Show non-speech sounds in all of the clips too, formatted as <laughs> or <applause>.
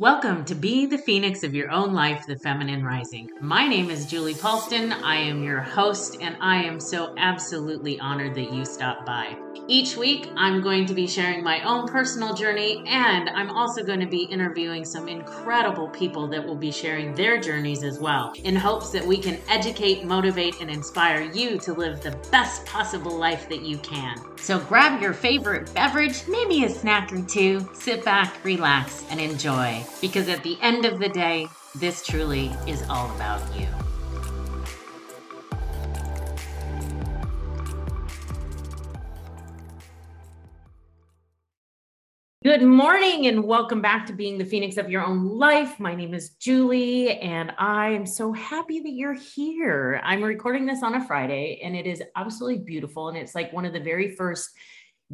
Welcome to Be the Phoenix of Your Own Life, the Feminine Rising. My name is Julie Paulston. I am your host, and I am so absolutely honored that you stopped by. Each week, I'm going to be sharing my own personal journey, and I'm also going to be interviewing some incredible people that will be sharing their journeys as well, in hopes that we can educate, motivate, and inspire you to live the best possible life that you can. So grab your favorite beverage, maybe a snack or two, sit back, relax, and enjoy because at the end of the day, this truly is all about you. Good morning and welcome back to Being the Phoenix of Your Own Life. My name is Julie and I am so happy that you're here. I'm recording this on a Friday and it is absolutely beautiful. And it's like one of the very first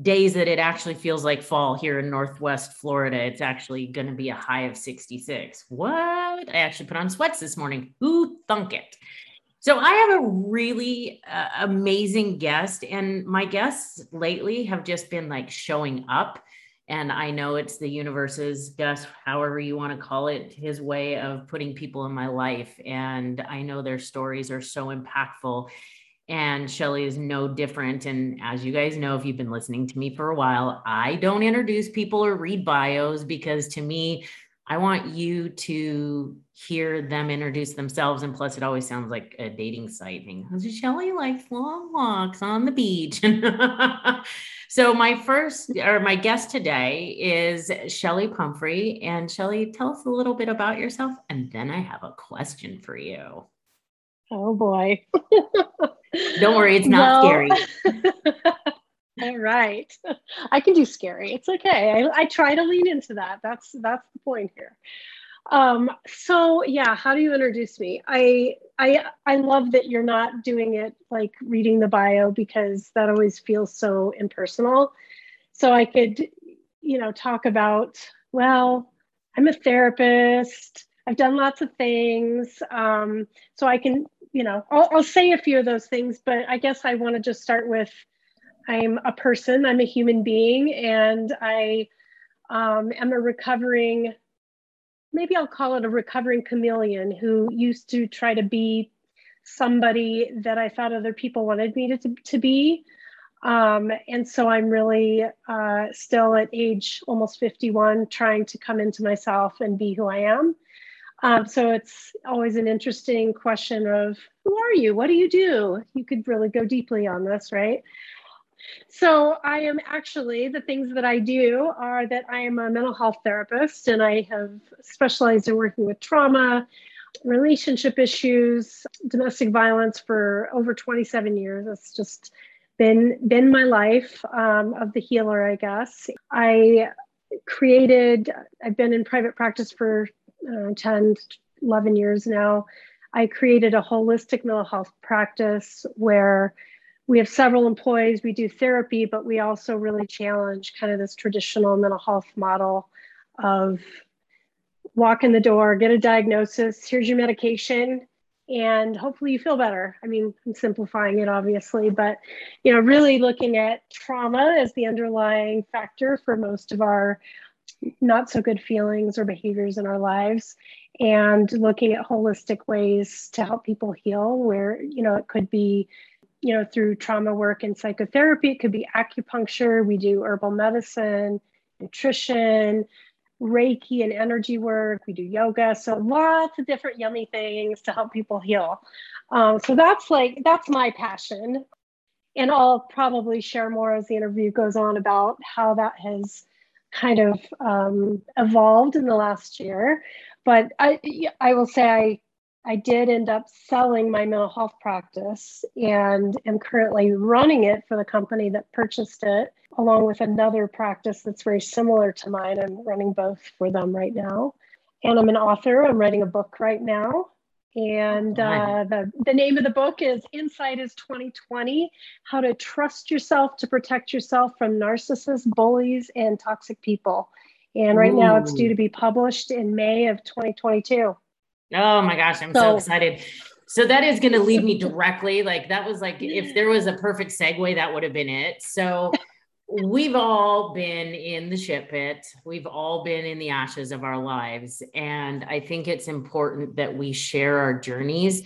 days that it actually feels like fall here in Northwest Florida. It's actually going to be a high of 66. What? I actually put on sweats this morning. Who thunk it? So I have a really uh, amazing guest, and my guests lately have just been like showing up. And I know it's the universe's guess, however you want to call it, his way of putting people in my life. And I know their stories are so impactful and Chelli is no different. And as you guys know, if you've been listening to me for a while, I don't introduce people or read bios because to me, I want you to hear them introduce themselves. And plus, it always sounds like a dating site thing. Chelli likes long walks on the beach. <laughs> so, my first or my guest today is Chelli Pumphrey. And Chelli, tell us a little bit about yourself. And then I have a question for you. Oh boy. <laughs> Don't worry, it's not well, scary. <laughs> all right. <laughs> I can do scary. It's okay. I, I try to lean into that. That's that's the point here. Um, so yeah, how do you introduce me? I I I love that you're not doing it like reading the bio because that always feels so impersonal. So I could, you know, talk about, well, I'm a therapist. I've done lots of things. Um, so I can you know, I'll, I'll say a few of those things, but I guess I want to just start with I'm a person, I'm a human being, and I um, am a recovering, maybe I'll call it a recovering chameleon who used to try to be somebody that I thought other people wanted me to, to be. Um, and so I'm really uh, still at age almost 51 trying to come into myself and be who I am. Um, so it's always an interesting question of who are you? What do you do? You could really go deeply on this, right? So I am actually the things that I do are that I am a mental health therapist and I have specialized in working with trauma, relationship issues, domestic violence for over 27 years. It's just been been my life um, of the healer, I guess. I created. I've been in private practice for uh, 10, 11 years now, I created a holistic mental health practice where we have several employees, we do therapy, but we also really challenge kind of this traditional mental health model of walk in the door, get a diagnosis, here's your medication, and hopefully you feel better. I mean, I'm simplifying it obviously, but you know, really looking at trauma as the underlying factor for most of our not so good feelings or behaviors in our lives and looking at holistic ways to help people heal where you know it could be you know through trauma work and psychotherapy. It could be acupuncture. We do herbal medicine nutrition reiki and energy work. We do yoga. So lots of different yummy things to help people heal. Um, so that's like that's my passion. And i'll probably share more as the interview goes on about how that has kind of um, evolved in the last year. But I, I will say I, I did end up selling my mental health practice and am currently running it for the company that purchased it, along with another practice that's very similar to mine. I'm running both for them right now. And I'm an author. I'm writing a book right now. And uh, the, the name of the book is Insight is 2020 How to Trust Yourself to Protect Yourself from Narcissists, Bullies, and Toxic People. And right Ooh. now it's due to be published in May of 2022. Oh my gosh, I'm so, so excited. So that is going to lead me directly. Like that was like, if there was a perfect segue, that would have been it. So we've all been in the shit pit. We've all been in the ashes of our lives. And I think it's important that we share our journeys.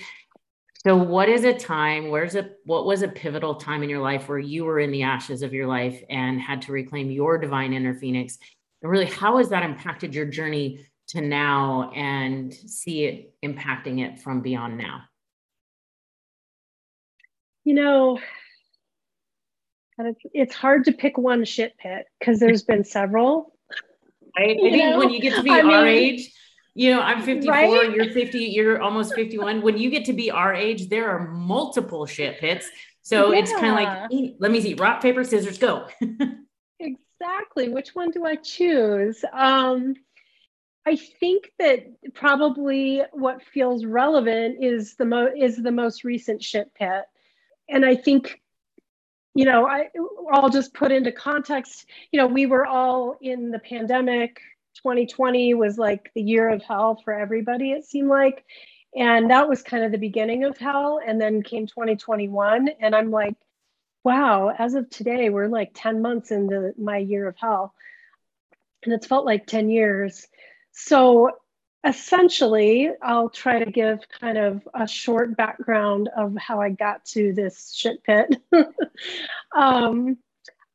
So, what is a time, where's a, what was a pivotal time in your life where you were in the ashes of your life and had to reclaim your divine inner phoenix? And really, how has that impacted your journey to now and see it impacting it from beyond now? You know, it's, it's hard to pick one shit pit because there's been several. Right? I think know? when you get to be I our mean, age, you know, I'm 54, right? you're 50, you're almost 51. When you get to be our age, there are multiple shit pits. So yeah. it's kind of like, let me see, rock, paper, scissors, go. <laughs> exactly. Which one do I choose? Um, I think that probably what feels relevant is the mo- is the most recent shit pit. And I think you know, I, I'll just put into context, you know, we were all in the pandemic. 2020 was like the year of hell for everybody, it seemed like. And that was kind of the beginning of hell. And then came 2021. And I'm like, wow, as of today, we're like 10 months into my year of hell. And it's felt like 10 years. So essentially, I'll try to give kind of a short background of how I got to this shit pit. <laughs> um,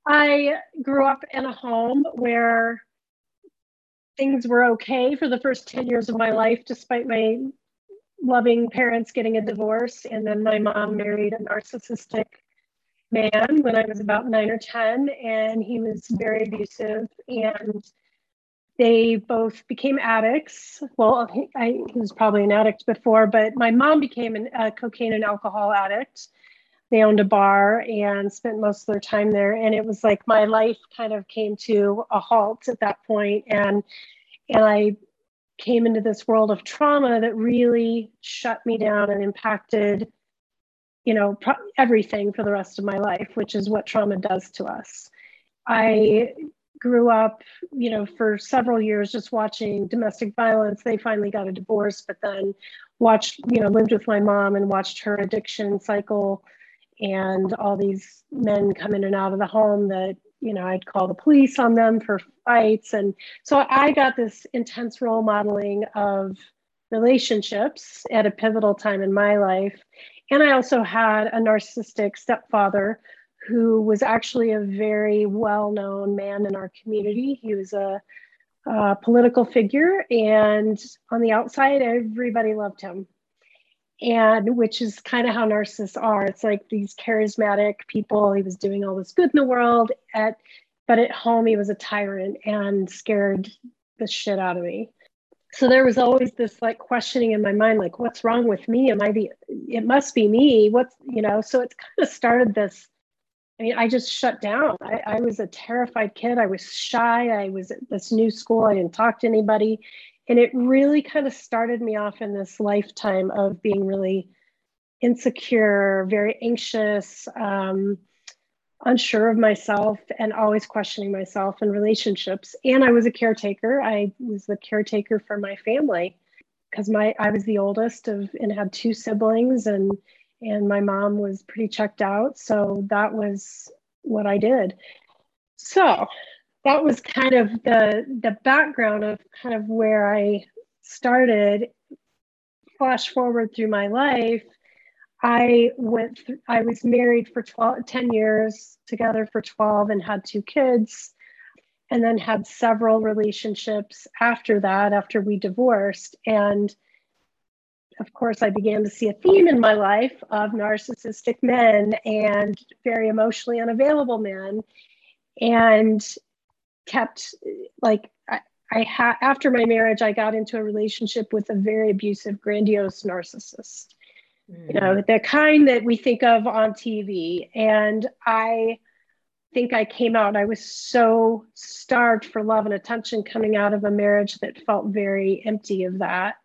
I grew up in a home where things were okay for the first 10 years of my life, despite my loving parents getting a divorce. And then my mom married a narcissistic man when I was about nine or 10, and he was very abusive. And they both became addicts. Well, he, I, was probably an addict before, but my mom became an, a cocaine and alcohol addict. They owned a bar and spent most of their time there. And it was like my life kind of came to a halt at that point. And, and I came into this world of trauma that really shut me down and impacted you know pro- everything for the rest of my life which is what trauma does to us i grew up, you know, for several years just watching domestic violence. They finally got a divorce, but then watched, you know, lived with my mom and watched her addiction cycle and all these men come in and out of the home that, you know, I'd call the police on them for fights. And so I got this intense role modeling of relationships at a pivotal time in my life. And I also had a narcissistic stepfather who was actually a very well known man in our community. He was a, a, political figure, and on the outside, everybody loved him. And which is kind of how narcissists are. It's like these charismatic people. He was doing all this good in the world, at but at home he was a tyrant and scared the shit out of me. So there was always this like questioning in my mind, like, what's wrong with me? Am I the? It must be me. What's you know? So it's kind of started this I mean, I just shut down. I, I, was a terrified kid. I was shy. I was at this new school. I didn't talk to anybody. And it really kind of started me off in this lifetime of being really insecure, very anxious, um, unsure of myself, and always questioning myself in relationships. And I was a caretaker. I was the caretaker for my family because my I was the oldest of and had two siblings and and my mom was pretty checked out. So that was what I did. So that was kind of the the background of kind of where I started. Flash forward through my life, I went. Th- I was married for 12, 10 years, together for 12, and had two kids, and then had several relationships after that. After we divorced, and of course, I began to see a theme in my life of narcissistic men and very emotionally unavailable men, and kept like I, I had after my marriage, I got into a relationship with a very abusive, grandiose narcissist. Mm. You know, the kind that we think of on TV, and I think I came out. I was so starved for love and attention coming out of a marriage that felt very empty of that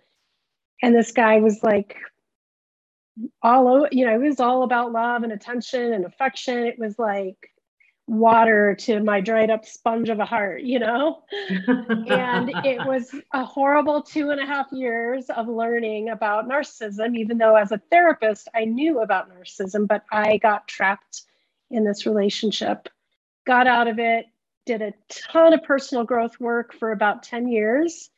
and this guy was like all over you know it was all about love and attention and affection. It was like water to my dried up sponge of a heart you know? And it <laughs> was a horrible two and a half years of learning about narcissism even though as a therapist i knew about narcissism but i got trapped in this relationship. Got out of it, did a ton of personal growth work for about 10 years,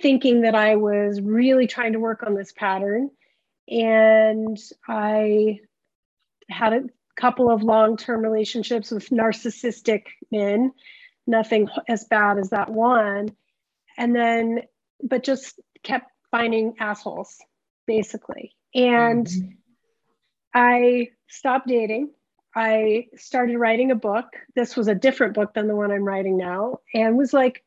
thinking that I was really trying to work on this pattern. And I had a couple of long term relationships with narcissistic men, nothing as bad as that one. And then, but just kept finding assholes, basically. And mm-hmm. I stopped dating. I started writing a book. This was a different book than the one I'm writing now, and was like,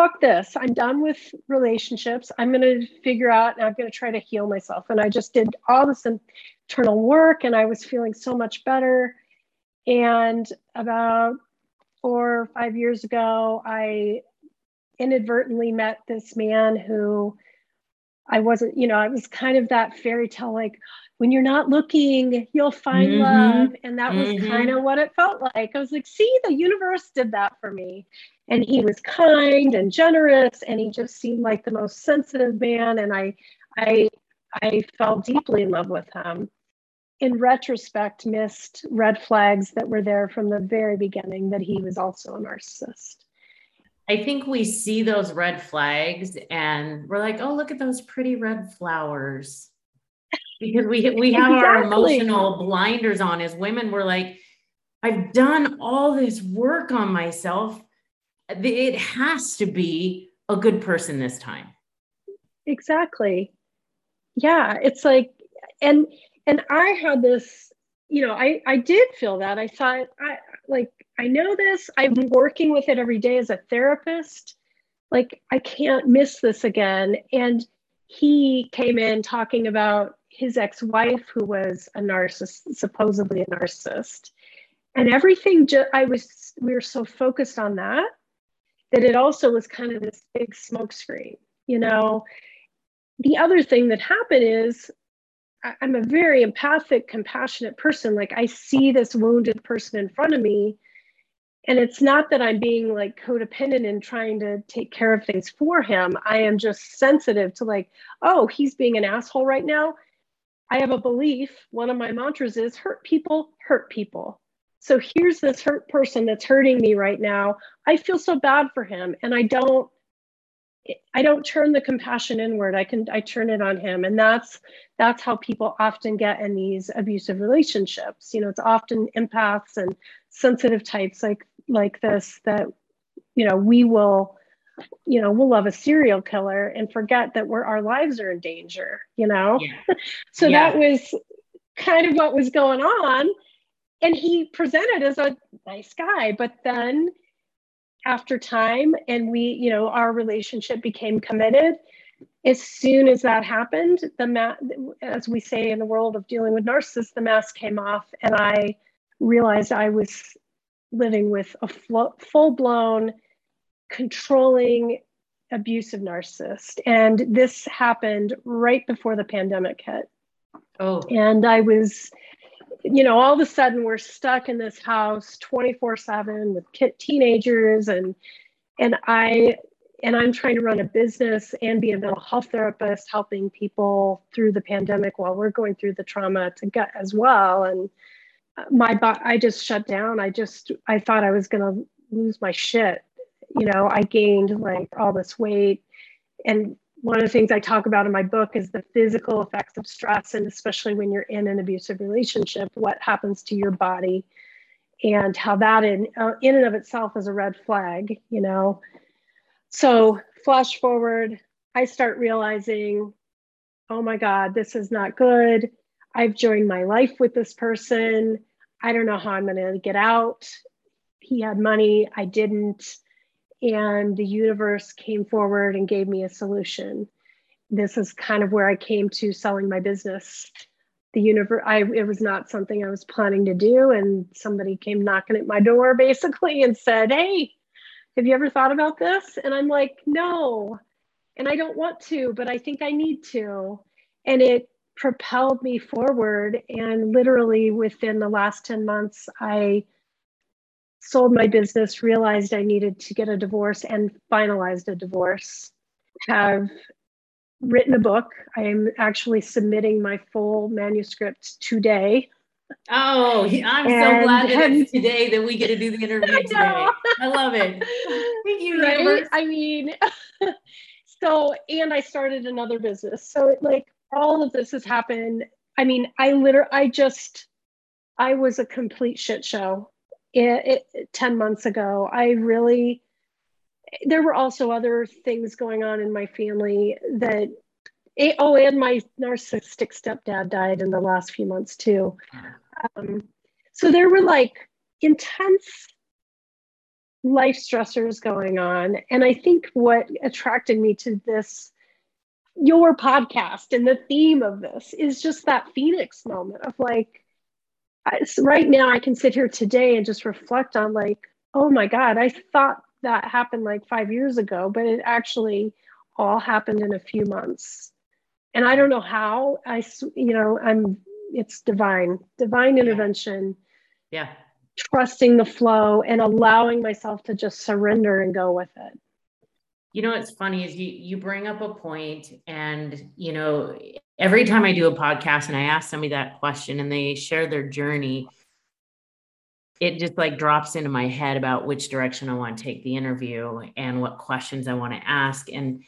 fuck this. I'm done with relationships. I'm going to figure out and I'm going to try to heal myself. And I just did all this internal work and I was feeling so much better. And about four or five years ago, I inadvertently met this man who I wasn't, you know, I was kind of that fairy tale like, when you're not looking, you'll find mm-hmm. love. And that was mm-hmm. kind of what it felt like. I was like, see, the universe did that for me. And he was kind and generous, and he just seemed like the most sensitive man. And I, I, I fell deeply in love with him. In retrospect, missed red flags that were there from the very beginning that he was also a narcissist. I think we see those red flags and we're like, oh, look at those pretty red flowers. Because we we <laughs> have exactly. our emotional blinders on as women. We're like i've done all this work on myself. It has to be a good person this time. Exactly. Yeah it's like and and i had this you know i i did feel that. I thought i like i know this. I'm working with it every day as a therapist. Like i can't miss this again. And he came in talking about his ex-wife who was a narcissist supposedly a narcissist. And everything ju- i was we were so focused on that that it also was kind of this big smokescreen you know? The other thing that happened is i'm a very empathic compassionate person. Like i see this wounded person in front of me and it's not that i'm being like codependent and trying to take care of things for him i am just sensitive to like oh he's being an asshole right now I have a belief, one of my mantras is hurt people, hurt people. So here's this hurt person that's hurting me right now. I feel so bad for him and I don't I don't turn the compassion inward. I can I turn it on him and that's that's how people often get in these abusive relationships. You know, it's often empaths and sensitive types like like this that you know, we will you know, we'll love a serial killer and forget that we're our lives are in danger, you know? Yeah. <laughs> so yeah. that was kind of what was going on. And he presented as a nice guy, but then after time and we, you know, our relationship became committed. As soon as that happened, the ma- as we say in the world of dealing with narcissists, the mask came off, and I realized I was living with a full blown controlling abusive narcissist. And this happened right before the pandemic hit. Oh. And I was, you know, all of a sudden we're stuck in this house 24 7 with teenagers and, and I, and I'm trying to run a business and be a mental health therapist, helping people through the pandemic while we're going through the trauma to gut as well. And my, I just shut down. I just, I thought I was going to lose my shit you know, I gained like all this weight. And one of the things I talk about in my book is the physical effects of stress, and especially when you're in an abusive relationship, what happens to your body and how that in, uh, in and of itself is a red flag, you know. So, flash forward, I start realizing, oh my God, this is not good. I've joined my life with this person. I don't know how I'm going to get out. He had money, I didn't and the universe came forward and gave me a solution. This is kind of where I came to selling my business. The universe, I it was not something I was planning to do, and somebody came knocking at my door <laughs> basically and said, "Hey, have you ever thought about this?" And I'm like, "No," and I don't want to, but I think I need to, and it propelled me forward. And literally within the last ten months, I sold my business, realized I needed to get a divorce, and finalized a divorce. Have written a book. I am actually submitting my full manuscript today. Oh, I'm and, so glad that it's today that we get to do the interview <laughs> I today. I love it. Thank you, right? Universe. I mean, <laughs> so and I started another business. So it, like all of this has happened. I mean, I literally, I just, I was a complete shit show. It, it, 10 months ago, I really, there were also other things going on in my family that eh, oh and my narcissistic stepdad died in the last few months too um, so there were like intense life stressors going on and i think what attracted me to this your podcast and the theme of this is just that phoenix moment of like I, right now i can sit here today and just reflect on like oh my god i thought that happened like five years ago, but it actually all happened in a few months. And I don't know how I, you know, I'm, it's divine, divine intervention. Yeah. Trusting the flow and allowing myself to just surrender and go with it. You know, what's funny is you, you bring up a point and, you know, every time I do a podcast and I ask somebody that question and they share their journey, it just like drops into my head about which direction I want to take the interview and what questions I want to ask. And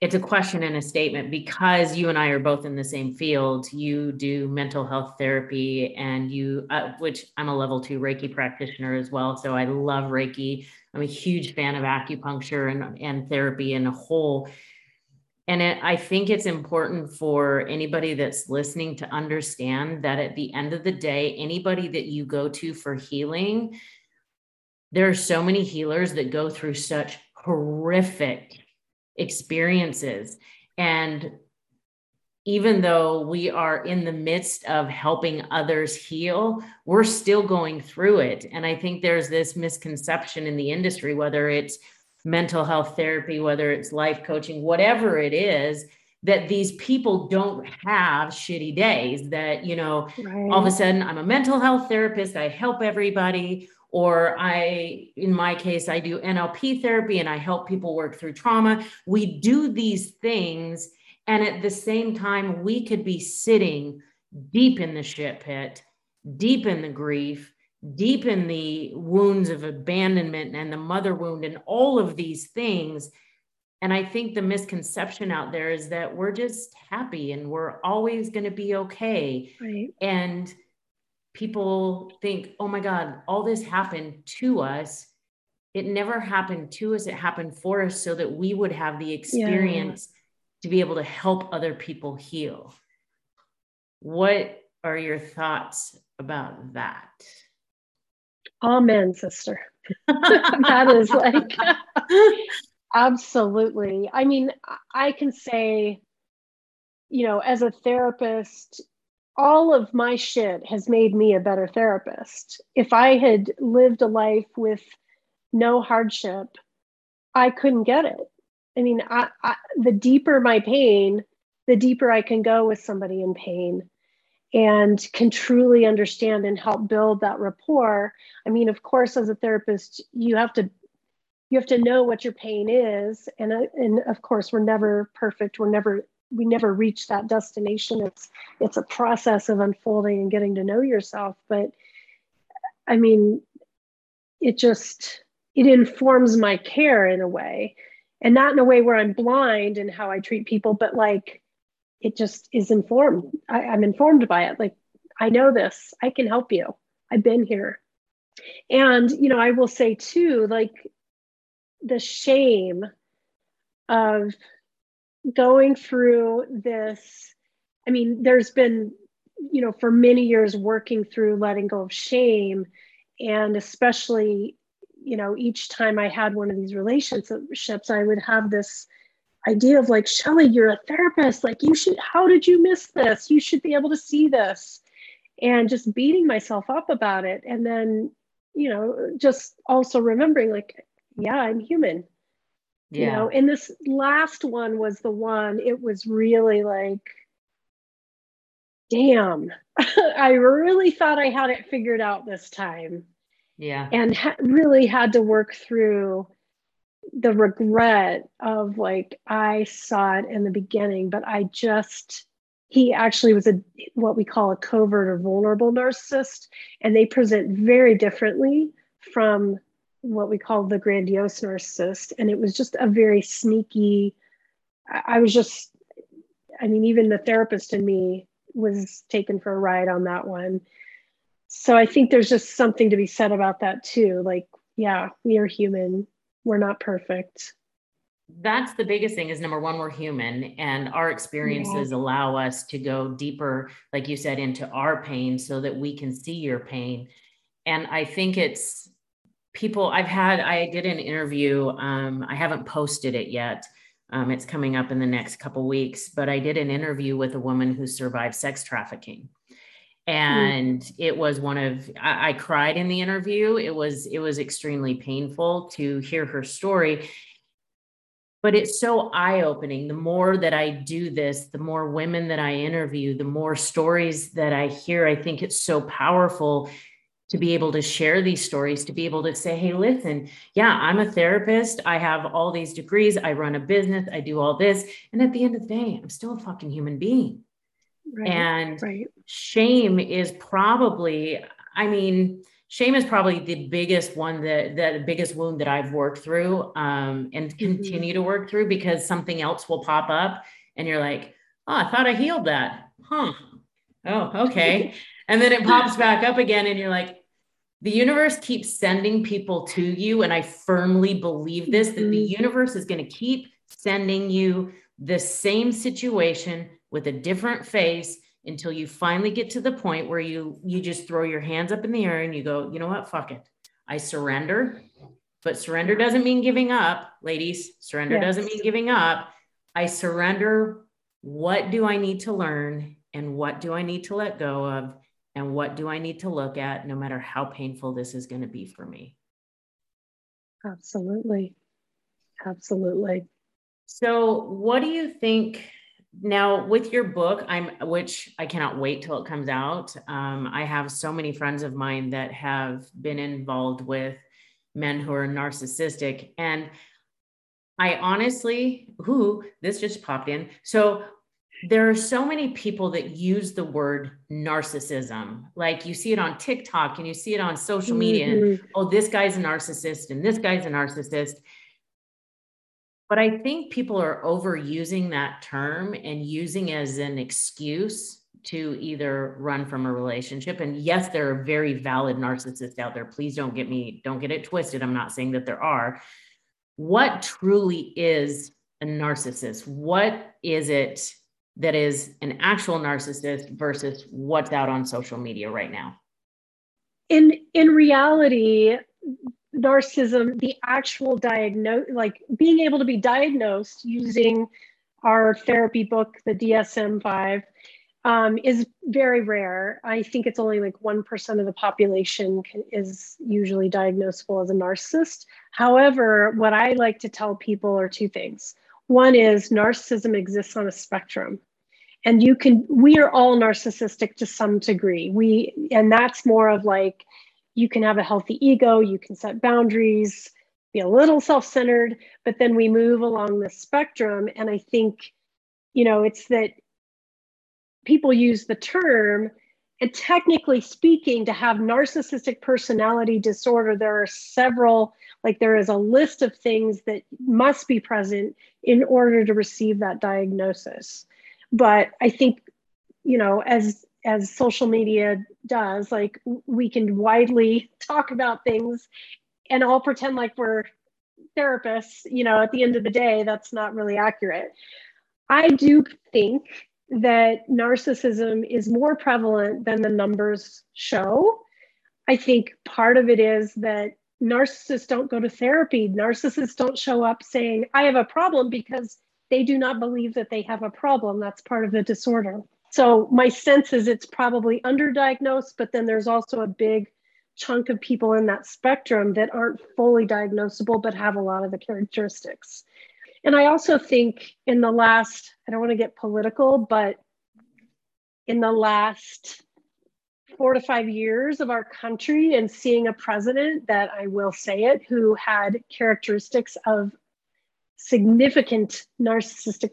it's a question and a statement because you and I are both in the same field. You do mental health therapy, and you, uh, which I'm a level two Reiki practitioner as well. So I love Reiki. I'm a huge fan of acupuncture and, and therapy in a whole. And it, I think it's important for anybody that's listening to understand that at the end of the day, anybody that you go to for healing, there are so many healers that go through such horrific experiences. And even though we are in the midst of helping others heal, we're still going through it. And I think there's this misconception in the industry, whether it's mental health therapy, whether it's life coaching, whatever it is, that these people don't have shitty days. That, you know, right. all of a sudden I'm a mental health therapist, I help everybody. Or I, in my case, I do NLP therapy and I help people work through trauma. We do these things. And at the same time, we could be sitting deep in the shit pit, deep in the grief, deep in the wounds of abandonment and the mother wound and all of these things. And I think the misconception out there is that we're just happy and we're always going to be okay. Right. And people think, oh my God, all this happened to us. It never happened to us, it happened for us so that we would have the experience yeah. to be able to help other people heal. What are your thoughts about that? Amen, sister. <laughs> that is like <laughs> absolutely. I mean, I can say, you know, as a therapist, all of my shit has made me a better therapist. If I had lived a life with no hardship, I couldn't get it. I mean, I, I, the deeper my pain, the deeper I can go with somebody in pain and can truly understand and help build that rapport i mean of course as a therapist you have to you have to know what your pain is and uh, and of course we're never perfect we're never we never reach that destination it's it's a process of unfolding and getting to know yourself but i mean it just it informs my care in a way and not in a way where i'm blind in how i treat people but like it just is informed. I, I'm informed by it. Like, I know this, I can help you. I've been here. And, you know, I will say too, like the shame of going through this. I mean, there's been, you know, for many years working through letting go of shame. And especially, you know, each time I had one of these relationships, I would have this idea of like Chelli, you're a therapist. Like you should. How did you miss this? You should be able to see this, and just beating myself up about it. And then, you know, just also remembering like, yeah, I'm human. Yeah. You know, and this last one was the one. It was really like, damn, <laughs> I really thought I had it figured out this time. Yeah. And ha- really had to work through the regret of like I saw it in the beginning, but I just he actually was a what we call a covert or vulnerable narcissist, and they present very differently from what we call the grandiose narcissist. And it was just a very sneaky. I was just, I mean, even the therapist in me was taken for a ride on that one. So I think there's just something to be said about that too. Like, yeah, we are human. We're not perfect that's the biggest thing is number one we're human and our experiences yeah. allow us to go deeper like you said into our pain so that we can see your pain and i think it's people i've had i did an interview um, i haven't posted it yet um, it's coming up in the next couple weeks but i did an interview with a woman who survived sex trafficking hmm. and mm. it was one of I, I cried in the interview it was it was extremely painful to hear her story but it's so eye opening. The more that I do this, the more women that I interview, the more stories that I hear. I think it's so powerful to be able to share these stories, to be able to say, hey, listen, yeah, I'm a therapist. I have all these degrees. I run a business. I do all this. And at the end of the day, I'm still a fucking human being. Right, and right. shame is probably, I mean, shame is probably the biggest one that the biggest wound that I've worked through um, and mm-hmm. continue to work through because something else will pop up and you're like, oh, I thought I healed that. Huh. Oh, okay. <laughs> and then it pops back up again and you're like, the universe keeps sending people to you. And I firmly believe this that the mm-hmm. universe is going to keep sending you the same situation with a different face until you finally get to the point where you you just throw your hands up in the air and you go, you know what, fuck it. I surrender. But surrender doesn't mean giving up, ladies. Surrender yes. doesn't mean giving up. I surrender. What do I need to learn? And what do I need to let go of? And what do I need to look at, no matter how painful this is going to be for me? Absolutely. Absolutely. So, what do you think now with your book i'm which i cannot wait till it comes out um, i have so many friends of mine that have been involved with men who are narcissistic and i honestly who this just popped in so there are so many people that use the word narcissism like you see it on tiktok and you see it on social media mm-hmm. and oh this guy's a narcissist and this guy's a narcissist but I think people are overusing that term and using as an excuse to either run from a relationship. And yes, there are very valid narcissists out there. Please don't get me, don't get it twisted. I'm not saying that there are. What truly is a narcissist? What is it that is an actual narcissist versus what's out on social media right now? In in reality, narcissism, the actual diagnose, like being able to be diagnosed using our therapy book, the DSM 5, um, is very rare. I think it's only like 1% of the population can, is usually diagnosable as a narcissist. However, what I like to tell people are two things. One is narcissism exists on a spectrum. And you can, we are all narcissistic to some degree. We, and that's more of like, you can have a healthy ego, you can set boundaries, be a little self centered, but then we move along the spectrum. And I think, you know, it's that people use the term, and technically speaking, to have narcissistic personality disorder, there are several, like, there is a list of things that must be present in order to receive that diagnosis. But I think, you know, as as social media does like we can widely <laughs> talk about things and all pretend like we're therapists you know at the end of the day that's not really accurate. I do think that narcissism is more prevalent than the numbers show. I think part of it is that narcissists don't go to therapy. Narcissists don't show up saying i have a problem because they do not believe that they have a problem that's part of the disorder so my sense is it's probably underdiagnosed, but then there's also a big chunk of people in that spectrum that aren't fully diagnosable but have a lot of the characteristics. And I also think in the last, I don't want to get political, but in the last four to five years of our country and seeing a president that I will say it, who had characteristics of significant narcissistic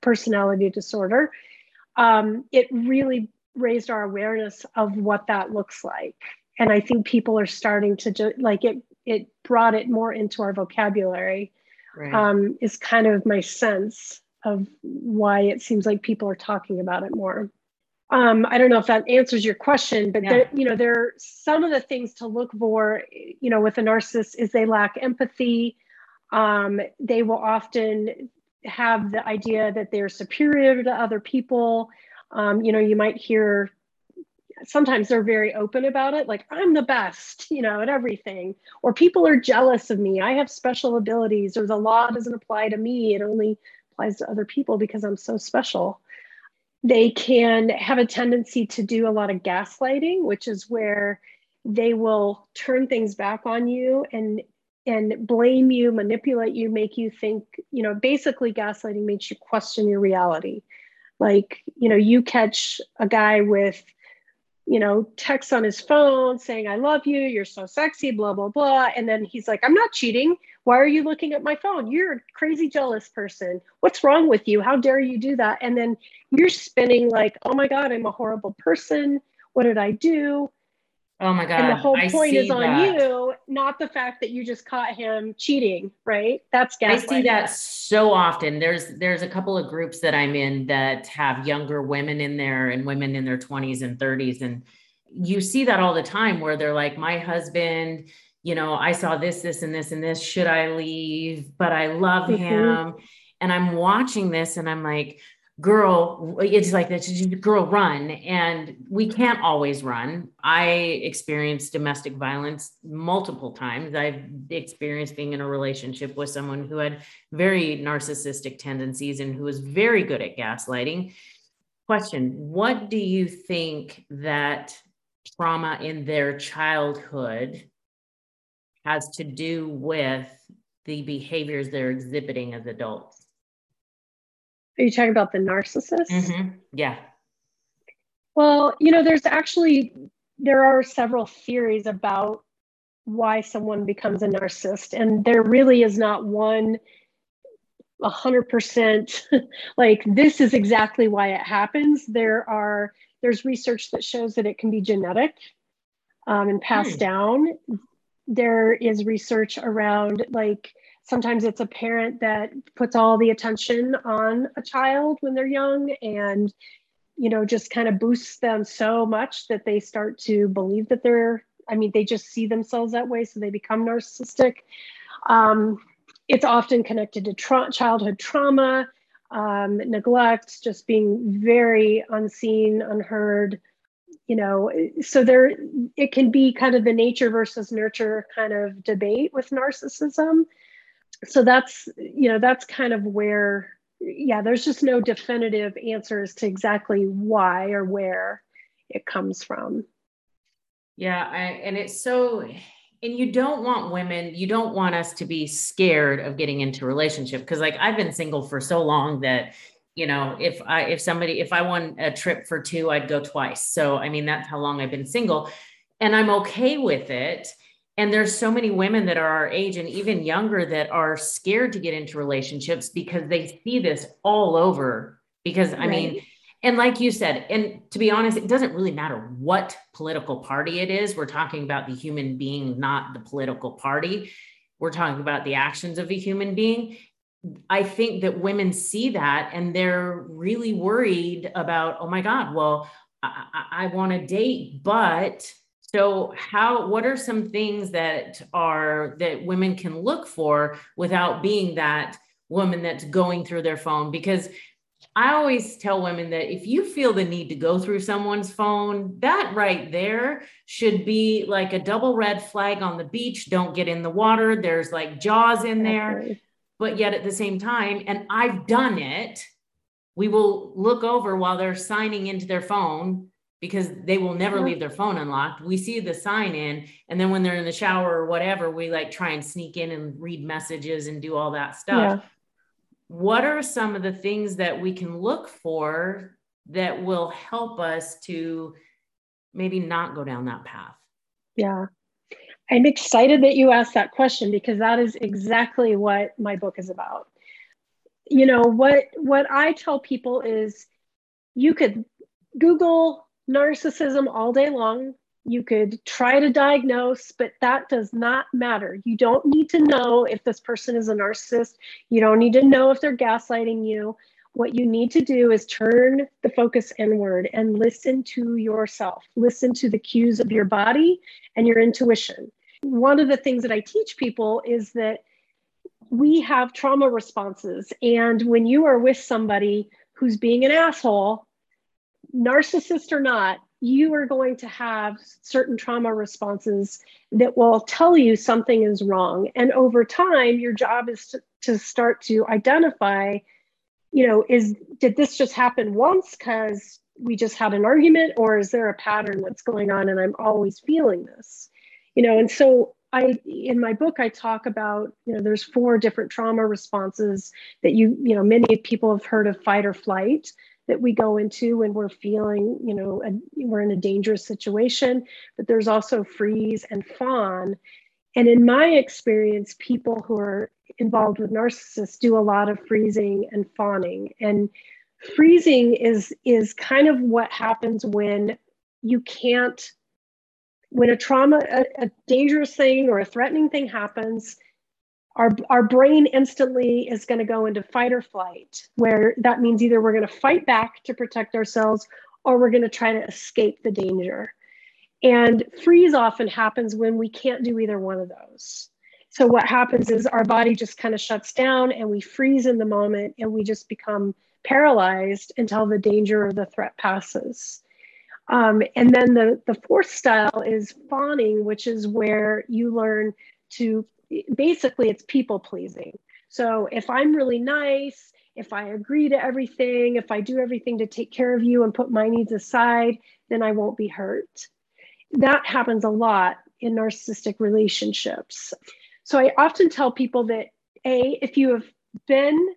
personality disorder, um, it really raised our awareness of what that looks like. And I think people are starting to ju- like it, it brought it more into our vocabulary, right. um, is kind of my sense of why it seems like people are talking about it more. Um, I don't know if that answers your question, but yeah. there, you know, there are some of the things to look for, you know, with a narcissist is they lack empathy. Um, they will often have the idea that they're superior to other people. Um, you know, you might hear sometimes they're very open about it, like I'm the best, you know, at everything, or people are jealous of me. I have special abilities, or the law doesn't apply to me. It only applies to other people because I'm so special. They can have a tendency to do a lot of gaslighting, which is where they will turn things back on you and and blame you, manipulate you, make you think, you know, basically gaslighting makes you question your reality. Like, you know, you catch a guy with, you know, text on his phone saying, I love you, you're so sexy, blah, blah, blah. And then he's like, I'm not cheating. Why are you looking at my phone? You're a crazy jealous person. What's wrong with you? How dare you do that? And then you're spinning like, oh my God, I'm a horrible person. What did I do? Oh my God. And the whole I point is on that. you, not the fact that you just caught him cheating, right? That's gaslighting. I see that so often. There's there's a couple of groups that I'm in that have younger women in there and women in their 20s and 30s. And you see that all the time where they're like, my husband you know, I saw this, this, and this, and this. Should I leave? But I love mm-hmm. him. And I'm watching this and I'm like, girl, it's like this girl run. And we can't always run. I experienced domestic violence multiple times. I've experienced being in a relationship with someone who had very narcissistic tendencies and who was very good at gaslighting. Question What do you think that trauma in their childhood has to do with the behaviors they're exhibiting as adults. Are you talking about the narcissist? Mm-hmm. Yeah. Well, you know, there's actually there are several theories about why someone becomes a narcissist, and there really is not one a hundred percent <laughs> like this is exactly why it happens. There are there's research that shows that it can be genetic um, and passed hmm. down there is research around like sometimes it's a parent that puts all the attention on a child when they're young and you know just kind of boosts them so much that they start to believe that they're i mean they just see themselves that way so they become narcissistic. Um, it's often connected to tra- childhood trauma um, neglect just being very unseen unheard you know so there it can be kind of the nature versus nurture kind of debate with narcissism so that's you know that's kind of where yeah there's just no definitive answers to exactly why or where it comes from. Yeah I, and it's so and you don't want women you don't want us to be scared of getting into relationship because like i've been single for so long that you know if i if somebody if i won a trip for two i'd go twice. So i mean that's how long i've been single and i'm okay with it and there's so many women that are our age and even younger that are scared to get into relationships because they see this all over. Because i right. mean and like you said and to be honest it doesn't really matter what political party it is. We're talking about the human being not the political party. We're talking about the actions of a human being. I think that women see that and they're really worried about, oh my God, well, I, I, I want to date, but so how what are some things that are that women can look for without being that woman that's going through their phone? Because I always tell women that if you feel the need to go through someone's phone, that right there should be like a double red flag on the beach. Don't get in the water. There's like jaws in there but yet at the same time, and I've done it, we will look over while they're signing into their phone because they will never leave their phone unlocked. We see the sign in, and then when they're in the shower or whatever, we like try and sneak in and read messages and do all that stuff. Yeah. What are some of the things that we can look for that will help us to maybe not go down that path? Yeah. I'm excited that you asked that question because that is exactly what my book is about. You know, what what I tell people is you could Google narcissism all day long. You could try to diagnose, but that does not matter. You don't need to know if this person is a narcissist. You don't need to know if they're gaslighting you. What you need to do is turn the focus inward and listen to yourself. Listen to the cues of your body and your intuition. One of the things that I teach people is that we have trauma responses. And when you are with somebody who's being an asshole, narcissist or not, you are going to have certain trauma responses that will tell you something is wrong. And over time, your job is to, to start to identify, you know, is did this just happen once because we just had an argument, or is there a pattern that's going on and I'm always feeling this? You know, and so I in my book I talk about you know there's four different trauma responses that you you know many people have heard of fight or flight that we go into when we're feeling you know a, we're in a dangerous situation but there's also freeze and fawn. And in my experience people who are involved with narcissists do a lot of freezing and fawning. And freezing is is kind of what happens when you can't when a trauma, a, a dangerous thing or a threatening thing happens, our, our brain instantly is going to go into fight or flight, where that means either we're going to fight back to protect ourselves or we're going to try to escape the danger. And freeze often happens when we can't do either one of those. So, what happens is our body just kind of shuts down and we freeze in the moment and we just become paralyzed until the danger or the threat passes. Um, and then the, the fourth style is fawning, which is where you learn to basically it's people pleasing. So if I'm really nice, if I agree to everything, if I do everything to take care of you and put my needs aside, then I won't be hurt. That happens a lot in narcissistic relationships. So I often tell people that A, if you have been,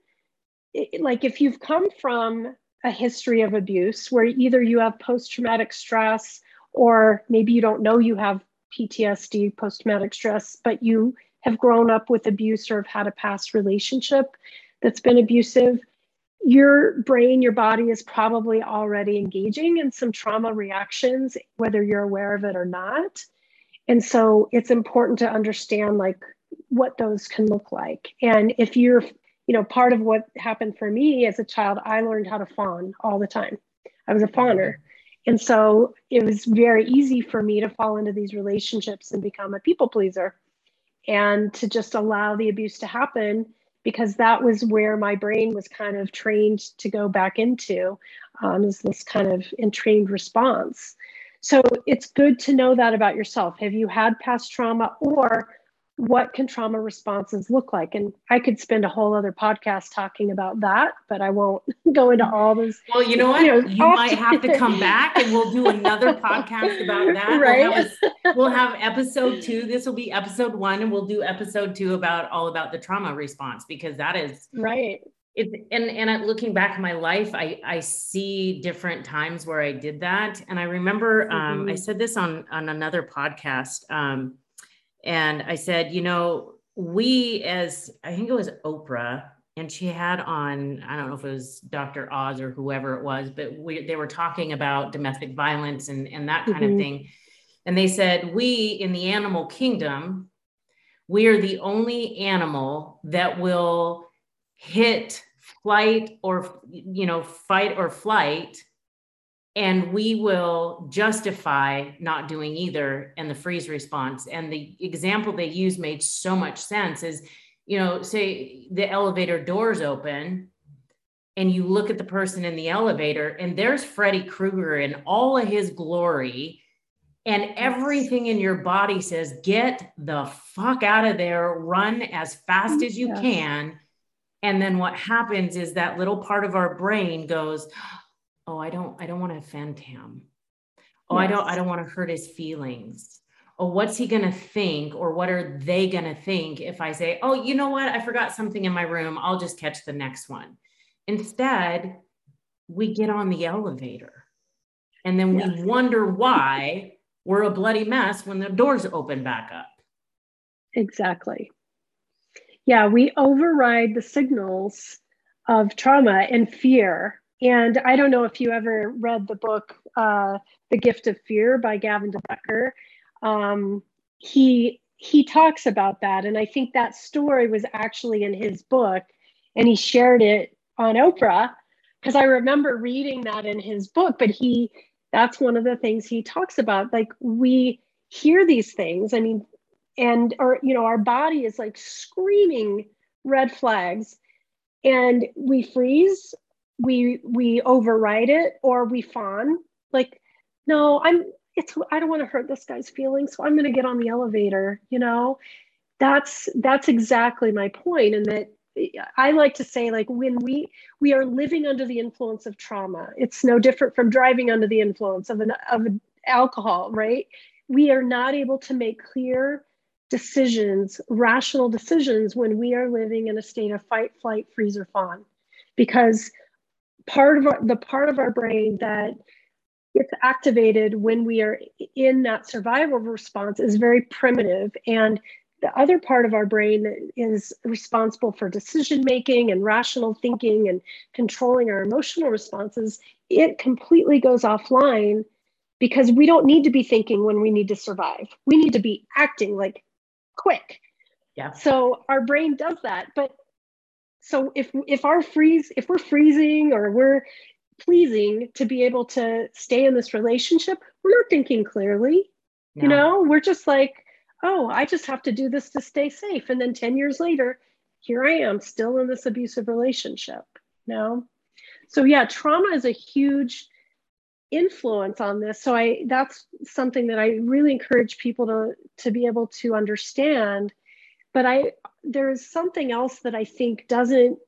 like if you've come from a history of abuse where either you have post traumatic stress or maybe you don't know you have PTSD, post traumatic stress, but you have grown up with abuse or have had a past relationship that's been abusive, your brain, your body is probably already engaging in some trauma reactions, whether you're aware of it or not. And so it's important to understand like what those can look like. And if you're you know, part of what happened for me as a child, I learned how to fawn all the time. I was a fawner. And so it was very easy for me to fall into these relationships and become a people pleaser and to just allow the abuse to happen because that was where my brain was kind of trained to go back into um, is this kind of entrained response. So it's good to know that about yourself. Have you had past trauma or what can trauma responses look like? And i could spend a whole other podcast talking about that but i won't <laughs> go into all those well you know what? you, know, you might have to come <laughs> back and we'll do another podcast about that. Right? we'll have, a, we'll have episode two. This will be episode one and we'll do episode two about all about the trauma response because that is right. It's and and looking back in my life i i see different times where i did that. And i remember um, mm-hmm. i said this on on another podcast um, and I said, you know, we as I think it was Oprah, and she had on, I don't know if it was Dr. Oz or whoever it was, but we, they were talking about domestic violence and, and that kind mm-hmm. of thing. And they said, we in the animal kingdom, we are the only animal that will hit flight or, you know, fight or flight and we will justify not doing either and the freeze response. And the example they use made so much sense is you know say the elevator doors open and you look at the person in the elevator and there's freddy krueger in all of his glory and everything in your body says get the fuck out of there. Run as fast as you can. And then what happens is that little part of our brain goes oh i don't i don't want to offend him. Oh yes. i don't i don't want to hurt his feelings. Oh what's he going to think or what are they going to think if i say oh you know what? I forgot something in my room. I'll just catch the next one. Instead we get on the elevator. And then we yes. wonder why we're a bloody mess when the doors open back up. Exactly. Yeah we override the signals of trauma and fear and I don't know if you ever read the book uh, "The Gift of Fear" by Gavin de Becker. Um, he he talks about that, and I think that story was actually in his book, and he shared it on Oprah because I remember reading that in his book. But he that's one of the things he talks about. Like we hear these things. I mean, and or you know, our body is like screaming red flags, and we freeze we we override it or we fawn. Like no i'm it's i don't want to hurt this guy's feelings so i'm going to get on the elevator you know? That's that's exactly my point and that i like to say like when we we are living under the influence of trauma it's no different from driving under the influence of an of an alcohol right? We are not able to make clear decisions rational decisions when we are living in a state of fight flight freeze or fawn. Because part of our, the part of our brain that gets activated when we are in that survival response is very primitive. And the other part of our brain is responsible for decision making and rational thinking and controlling our emotional responses it completely goes offline because we don't need to be thinking when we need to survive. We need to be acting like quick. Yeah. So our brain does that but so if if our freeze if we're freezing or we're pleasing to be able to stay in this relationship we're not thinking clearly. No. you know we're just like oh i just have to do this to stay safe. And then 10 years later here i am still in this abusive relationship you know? So yeah trauma is a huge influence on this. So i that's something that i really encourage people to to be able to understand but i there's something else that I think doesn't,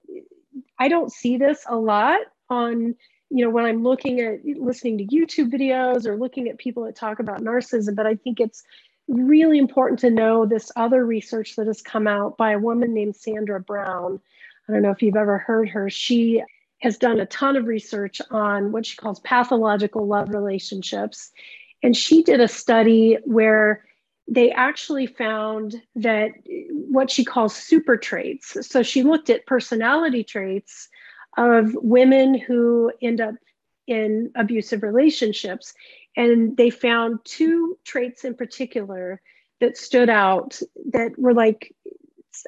I don't see this a lot on, you know, when I'm looking at listening to YouTube videos or looking at people that talk about narcissism, but I think it's really important to know this other research that has come out by a woman named Sandra Brown. I don't know if you've ever heard her. She has done a ton of research on what she calls pathological love relationships. And she did a study where they actually found that what she calls super traits. So she looked at personality traits of women who end up in abusive relationships. And they found two traits in particular that stood out that were like,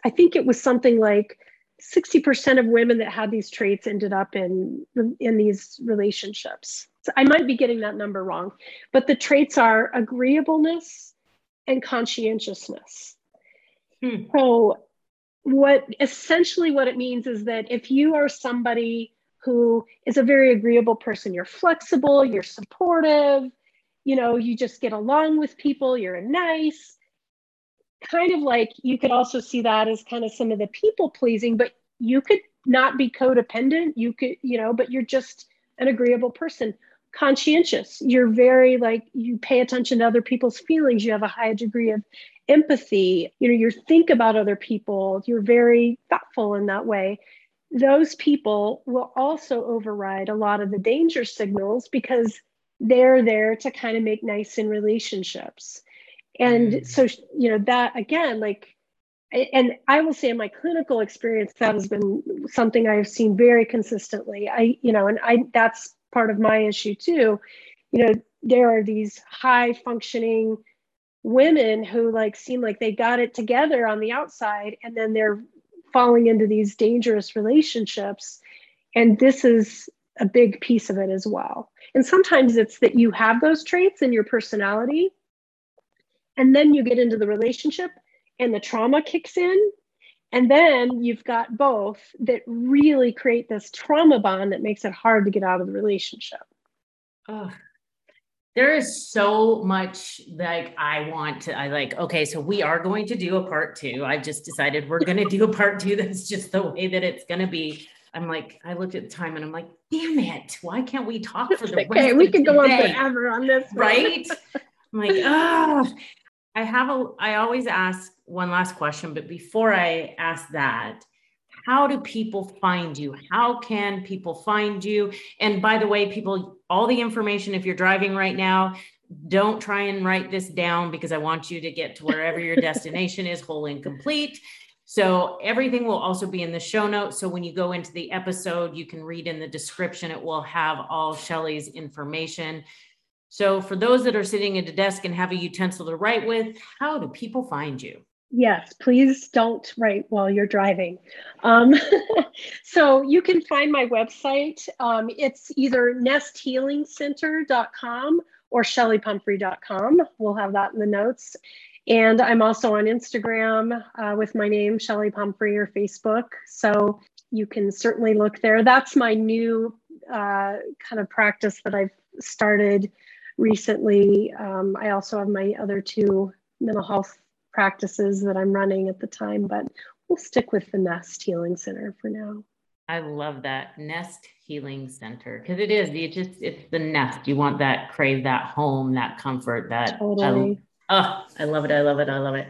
I think it was something like 60% of women that had these traits ended up in, in these relationships. So I might be getting that number wrong, but the traits are agreeableness, and conscientiousness. Hmm. So, what essentially what it means is that if you are somebody who is a very agreeable person, you're flexible, you're supportive, you know, you just get along with people, you're nice. Kind of like you could also see that as kind of some of the people pleasing, but you could not be codependent. You could, you know, but you're just an agreeable person conscientious. You're very like you pay attention to other people's feelings. You have a high degree of empathy. You know, you think about other people. You're very thoughtful in that way. Those people will also override a lot of the danger signals because they're there to kind of make nice in relationships. And mm. so, you know, that again, like, and I will say in my clinical experience, that has been something I've seen very consistently. I, you know, and I, that's part of my issue too you know there are these high functioning women who like seem like they got it together on the outside and then they're falling into these dangerous relationships. And this is a big piece of it as well. And sometimes it's that you have those traits in your personality and then you get into the relationship and the trauma kicks in and then you've got both that really create this trauma bond that makes it hard to get out of the relationship. Oh, there is so much like I want to. I like, okay, so we are going to do a part two. I've just decided we're going to do a part two. <laughs> That's just the way that it's going to be. I'm like, I looked at the time and I'm like, damn it, why can't we talk for the <laughs> okay, we could go on forever on this, one. right? <laughs> I'm like, oh, I have a, I always ask one last question, but before I ask that, how do people find you? How can people find you? And by the way, people, all the information, if you're driving right now, don't try and write this down because I want you to get to wherever your <laughs> destination is whole and complete. So everything will also be in the show notes. So when you go into the episode, you can read in the description. It will have all Chelli's information. So for those that are sitting at a desk and have a utensil to write with, how do people find you? Yes, please don't write while you're driving. Um, <laughs> so you can find my website. Um, it's either nesthealingcenter.com or chellipumphrey.com. We'll have that in the notes. And I'm also on Instagram uh, with my name, Chelli Pumphrey, or Facebook. So you can certainly look there. That's my new uh, kind of practice that I've started recently. Um, I also have my other two mental health practices that I'm running at the time, but we'll stick with the Nest Healing Center for now. I love that Nest Healing Center because it is. You just it's the nest. You want that crave that home, that comfort, that totally. oh, I love it. I love it. I love it.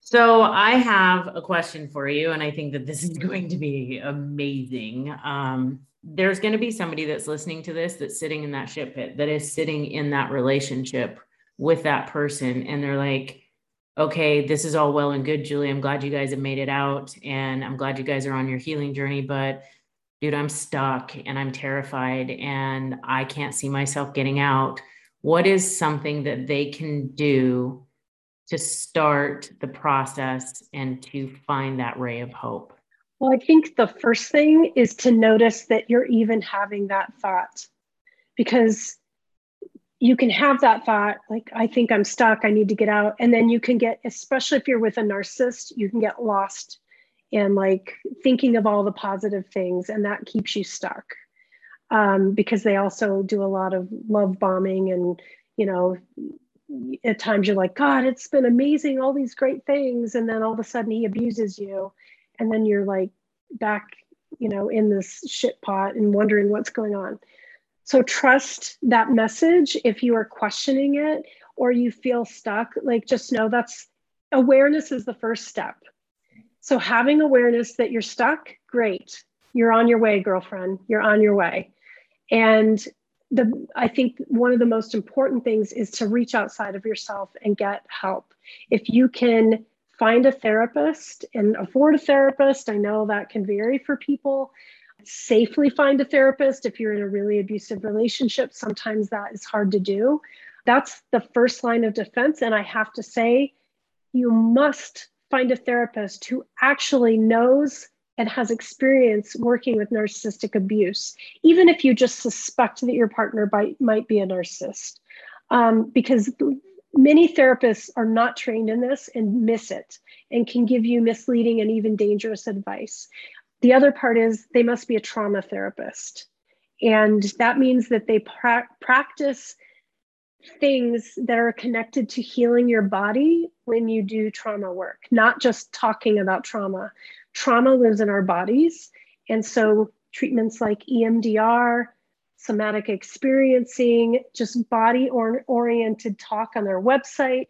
So I have a question for you, and I think that this is <laughs> going to be amazing. Um, there's going to be somebody that's listening to this that's sitting in that shit pit, that is sitting in that relationship with that person, and they're like, okay, this is all well and good, Julie. I'm glad you guys have made it out and I'm glad you guys are on your healing journey, but dude, I'm stuck and I'm terrified and I can't see myself getting out. What is something that they can do to start the process and to find that ray of hope? Well, I think the first thing is to notice that you're even having that thought because you can have that thought like i think i'm stuck i need to get out and then you can get especially if you're with a narcissist you can get lost in like thinking of all the positive things and that keeps you stuck um, because they also do a lot of love bombing and you know at times you're like god it's been amazing all these great things and then all of a sudden he abuses you and then you're like back you know in this shit pot and wondering what's going on so trust that message if you are questioning it or you feel stuck, like just know that's awareness is the first step. So having awareness that you're stuck, great. You're on your way, girlfriend. You're on your way. And the I think one of the most important things is to reach outside of yourself and get help. If you can find a therapist and afford a therapist, I know that can vary for people safely find a therapist if you're in a really abusive relationship. Sometimes that is hard to do. That's the first line of defense. And I have to say, you must find a therapist who actually knows and has experience working with narcissistic abuse, even if you just suspect that your partner might, be a narcissist. Um, because many therapists are not trained in this and miss it and can give you misleading and even dangerous advice. The other part is they must be a trauma therapist. And that means that they pra- practice things that are connected to healing your body when you do trauma work, not just talking about trauma. Trauma lives in our bodies. And so treatments like EMDR, somatic experiencing, just body oriented talk on their website,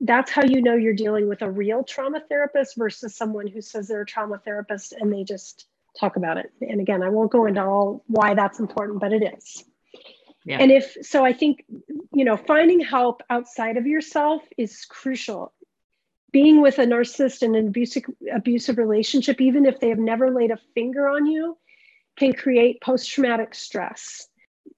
that's how you know you're dealing with a real trauma therapist versus someone who says they're a trauma therapist and they just talk about it. And again, I won't go into all why that's important, but it is. Yeah. And if so, I think, you know, finding help outside of yourself is crucial. Being with a narcissist in an abusive, abusive relationship, even if they have never laid a finger on you, can create post traumatic stress.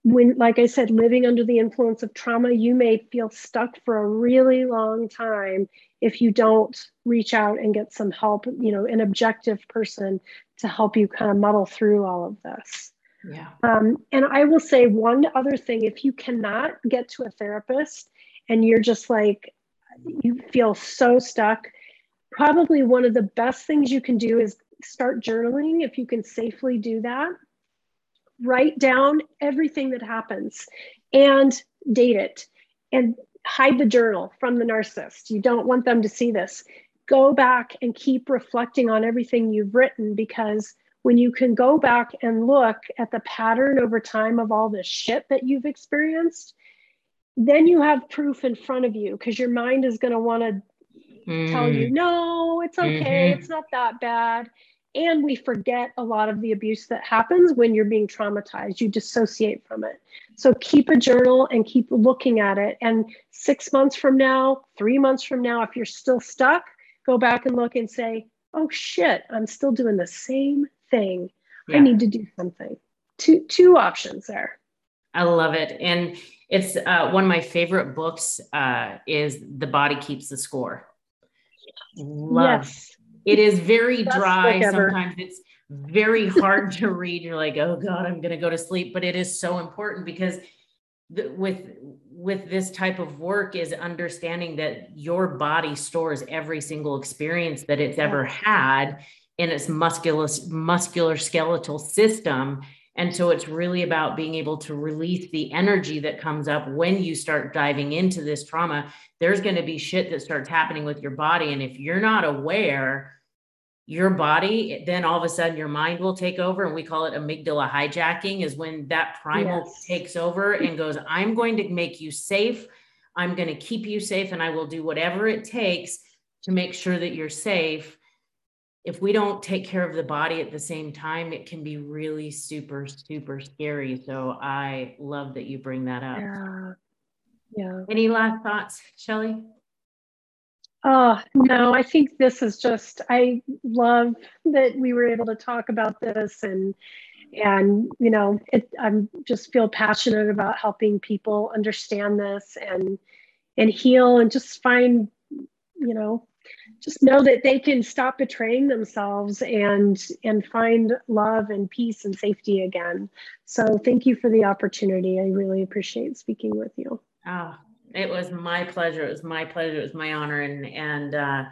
When like i said living under the influence of trauma you may feel stuck for a really long time if you don't reach out and get some help you know an objective person to help you kind of muddle through all of this. Yeah. Um, and i will say one other thing if you cannot get to a therapist and you're just like you feel so stuck probably one of the best things you can do is start journaling if you can safely do that write down everything that happens and date it and hide the journal from the narcissist. You don't want them to see this. Go back and keep reflecting on everything you've written because when you can go back and look at the pattern over time of all the shit that you've experienced, then you have proof in front of you because your mind is going to want to mm. tell you, mm. no, it's okay, mm-hmm. it's not that bad and we forget a lot of the abuse that happens when you're being traumatized you dissociate from it so keep a journal and keep looking at it and six months from now three months from now if you're still stuck go back and look and say oh shit, I'm still doing the same thing. Yeah. I need to do something. Two two options there. I love it. And it's uh, one of my favorite books uh, is The Body Keeps the Score. Love. Yes. It is very dry. Sometimes it's very <laughs> hard to read. You're like, oh God, I'm going to go to sleep. But it is so important because the, with with this type of work is understanding that your body stores every single experience that it's ever had in its muscular muscular skeletal system and so it's really about being able to release the energy that comes up when you start diving into this trauma. There's going to be shit that starts happening with your body. And if you're not aware, your body, then all of a sudden your mind will take over. And we call it amygdala hijacking, is when that primal yes. takes over and goes, I'm going to make you safe. I'm going to keep you safe. And I will do whatever it takes to make sure that you're safe if we don't take care of the body at the same time, it can be really super, super scary. So I love that you bring that up. Yeah. Yeah. Any last thoughts, Chelli? Oh, no, I think this is just, I love that we were able to talk about this and, and, you know, it, I'm just feel passionate about helping people understand this and, and heal and just find, you know, just know that they can stop betraying themselves and and find love and peace and safety again. So thank you for the opportunity. I really appreciate speaking with you. Oh it was my pleasure. It was my pleasure. It was my honor. And and uh,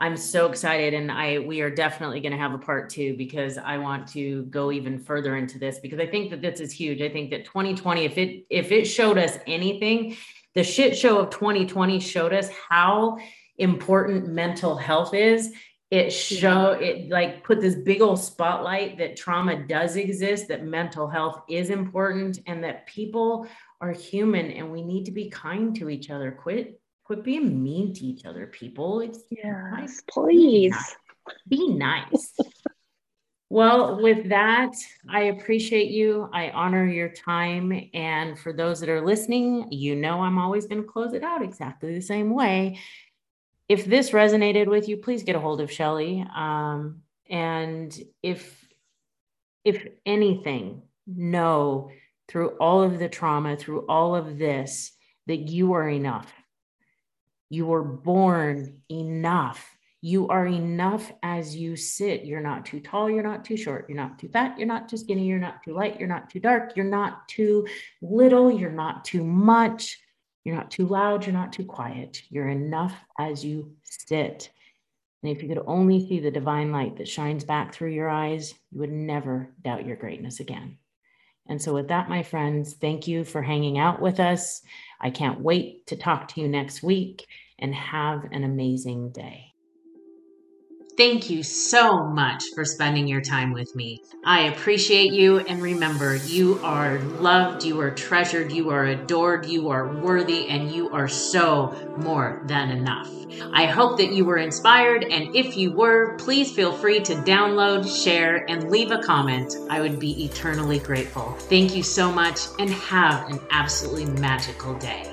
i'm so excited. And i we are definitely going to have a part two because i want to go even further into this because i think that this is huge. I think that 2020 if it if it showed us anything the shit show of 2020 showed us how important mental health is it show it like put this big old spotlight that trauma does exist that mental health is important and that people are human and we need to be kind to each other. Quit quit being mean to each other people. It's yes nice. please. be nice. Well with that i appreciate you. I honor your time. And for those that are listening you know i'm always going to close it out exactly the same way if this resonated with you, please get a hold of Chelli. Um, and if if anything, know through all of the trauma, through all of this, that you are enough. You were born enough. You are enough as you sit. You're not too tall. You're not too short. You're not too fat. You're not too skinny. You're not too light. You're not too dark. You're not too little. You're not too much. You're not too loud, you're not too quiet. You're enough as you sit. And if you could only see the divine light that shines back through your eyes, you would never doubt your greatness again. And so, with that, my friends, thank you for hanging out with us. I can't wait to talk to you next week and have an amazing day. Thank you so much for spending your time with me. I appreciate you. And remember, you are loved, you are treasured, you are adored, you are worthy, and you are so more than enough. I hope that you were inspired. And if you were, please feel free to download, share, and leave a comment. I would be eternally grateful. Thank you so much and have an absolutely magical day.